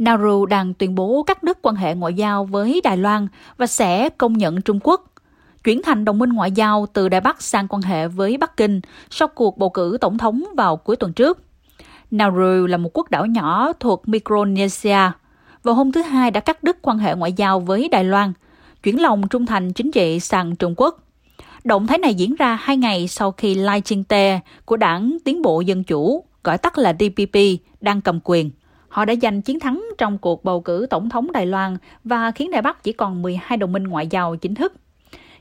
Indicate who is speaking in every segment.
Speaker 1: Nauru đang tuyên bố cắt đứt quan hệ ngoại giao với Đài Loan và sẽ công nhận Trung Quốc chuyển thành đồng minh ngoại giao từ Đài Bắc sang quan hệ với Bắc Kinh sau cuộc bầu cử tổng thống vào cuối tuần trước. Nauru là một quốc đảo nhỏ thuộc Micronesia. Vào hôm thứ Hai đã cắt đứt quan hệ ngoại giao với Đài Loan, chuyển lòng trung thành chính trị sang Trung Quốc. Động thái này diễn ra hai ngày sau khi Lai Ching-te của đảng Tiến bộ Dân Chủ, gọi tắt là DPP, đang cầm quyền. Họ đã giành chiến thắng trong cuộc bầu cử tổng thống Đài Loan và khiến Đài Bắc chỉ còn 12 đồng minh ngoại giao chính thức.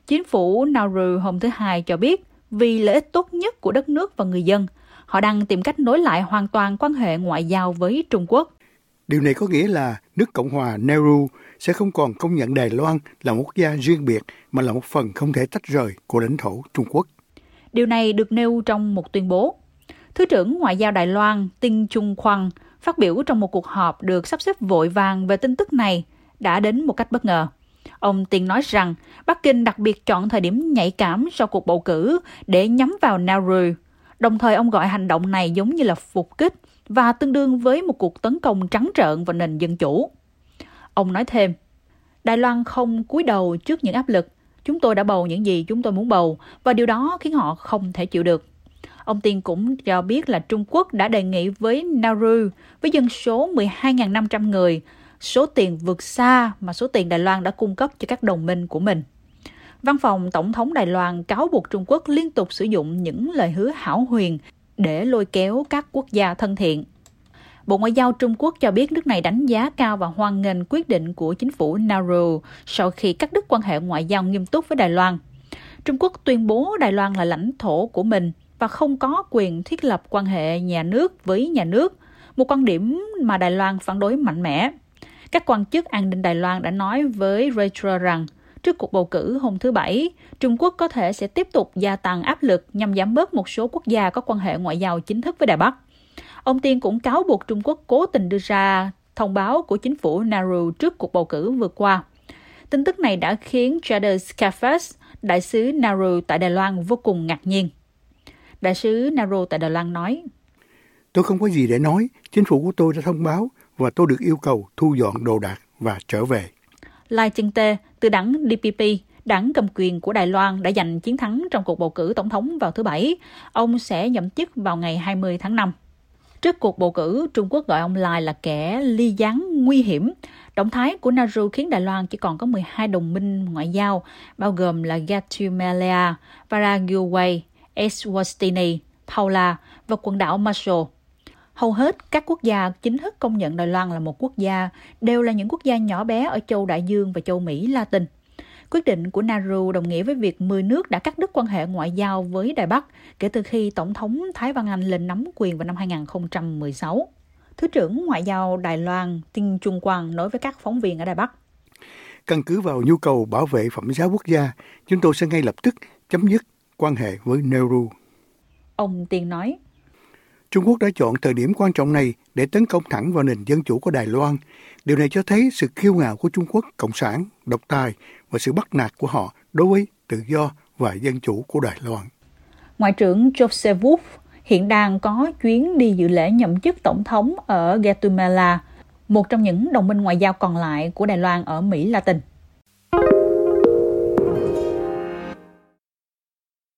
Speaker 1: Chính phủ Nauru hôm thứ Hai cho biết vì lợi ích tốt nhất của đất nước và người dân, họ đang tìm cách nối lại hoàn toàn quan hệ ngoại giao với Trung Quốc.
Speaker 2: Điều này có nghĩa là nước Cộng hòa Nauru sẽ không còn công nhận Đài Loan là một quốc gia riêng biệt mà là một phần không thể tách rời của lãnh thổ Trung Quốc.
Speaker 1: Điều này được nêu trong một tuyên bố. Thứ trưởng Ngoại giao Đài Loan Tinh Trung Khoang phát biểu trong một cuộc họp được sắp xếp vội vàng về tin tức này đã đến một cách bất ngờ. Ông Tiên nói rằng Bắc Kinh đặc biệt chọn thời điểm nhạy cảm sau cuộc bầu cử để nhắm vào Nauru. Đồng thời ông gọi hành động này giống như là phục kích và tương đương với một cuộc tấn công trắng trợn vào nền dân chủ. Ông nói thêm, Đài Loan không cúi đầu trước những áp lực. Chúng tôi đã bầu những gì chúng tôi muốn bầu và điều đó khiến họ không thể chịu được. Ông Tiên cũng cho biết là Trung Quốc đã đề nghị với Nauru với dân số 12.500 người, số tiền vượt xa mà số tiền Đài Loan đã cung cấp cho các đồng minh của mình. Văn phòng Tổng thống Đài Loan cáo buộc Trung Quốc liên tục sử dụng những lời hứa hảo huyền để lôi kéo các quốc gia thân thiện. Bộ Ngoại giao Trung Quốc cho biết nước này đánh giá cao và hoan nghênh quyết định của chính phủ Nauru sau khi cắt đứt quan hệ ngoại giao nghiêm túc với Đài Loan. Trung Quốc tuyên bố Đài Loan là lãnh thổ của mình và không có quyền thiết lập quan hệ nhà nước với nhà nước, một quan điểm mà Đài Loan phản đối mạnh mẽ. Các quan chức an ninh Đài Loan đã nói với Reuters rằng trước cuộc bầu cử hôm thứ Bảy, Trung Quốc có thể sẽ tiếp tục gia tăng áp lực nhằm giảm bớt một số quốc gia có quan hệ ngoại giao chính thức với Đài Bắc. Ông Tiên cũng cáo buộc Trung Quốc cố tình đưa ra thông báo của chính phủ Nauru trước cuộc bầu cử vừa qua. Tin tức này đã khiến Jadis Skafas, đại sứ Nauru tại Đài Loan vô cùng ngạc nhiên. Đại sứ Nauru tại Đài Loan nói,
Speaker 2: Tôi không có gì để nói, chính phủ của tôi đã thông báo và tôi được yêu cầu thu dọn đồ đạc và trở về.
Speaker 1: Lai Ching-te từ đảng DPP, đảng cầm quyền của Đài Loan đã giành chiến thắng trong cuộc bầu cử tổng thống vào thứ Bảy. Ông sẽ nhậm chức vào ngày 20 tháng 5. Trước cuộc bầu cử, Trung Quốc gọi ông Lai là kẻ ly gián nguy hiểm. Động thái của Nauru khiến Đài Loan chỉ còn có 12 đồng minh ngoại giao, bao gồm là Guatemala, Paraguay, Eswatini, Paula và quần đảo Marshall. Hầu hết các quốc gia chính thức công nhận Đài Loan là một quốc gia đều là những quốc gia nhỏ bé ở châu Đại Dương và châu Mỹ Latin. Quyết định của Nauru đồng nghĩa với việc 10 nước đã cắt đứt quan hệ ngoại giao với Đài Bắc kể từ khi Tổng thống Thái Văn Anh lên nắm quyền vào năm 2016. Thứ trưởng Ngoại giao Đài Loan Tinh Trung Quang nói với các phóng viên ở Đài Bắc.
Speaker 2: Căn cứ vào nhu cầu bảo vệ phẩm giá quốc gia, chúng tôi sẽ ngay lập tức chấm dứt quan hệ với Nauru.
Speaker 1: Ông Tiên nói,
Speaker 2: Trung Quốc đã chọn thời điểm quan trọng này để tấn công thẳng vào nền dân chủ của Đài Loan. Điều này cho thấy sự kiêu ngạo của Trung Quốc cộng sản, độc tài và sự bắt nạt của họ đối với tự do và dân chủ của Đài Loan.
Speaker 1: Ngoại trưởng Joseph Wolf hiện đang có chuyến đi dự lễ nhậm chức tổng thống ở Guatemala, một trong những đồng minh ngoại giao còn lại của Đài Loan ở Mỹ Latin.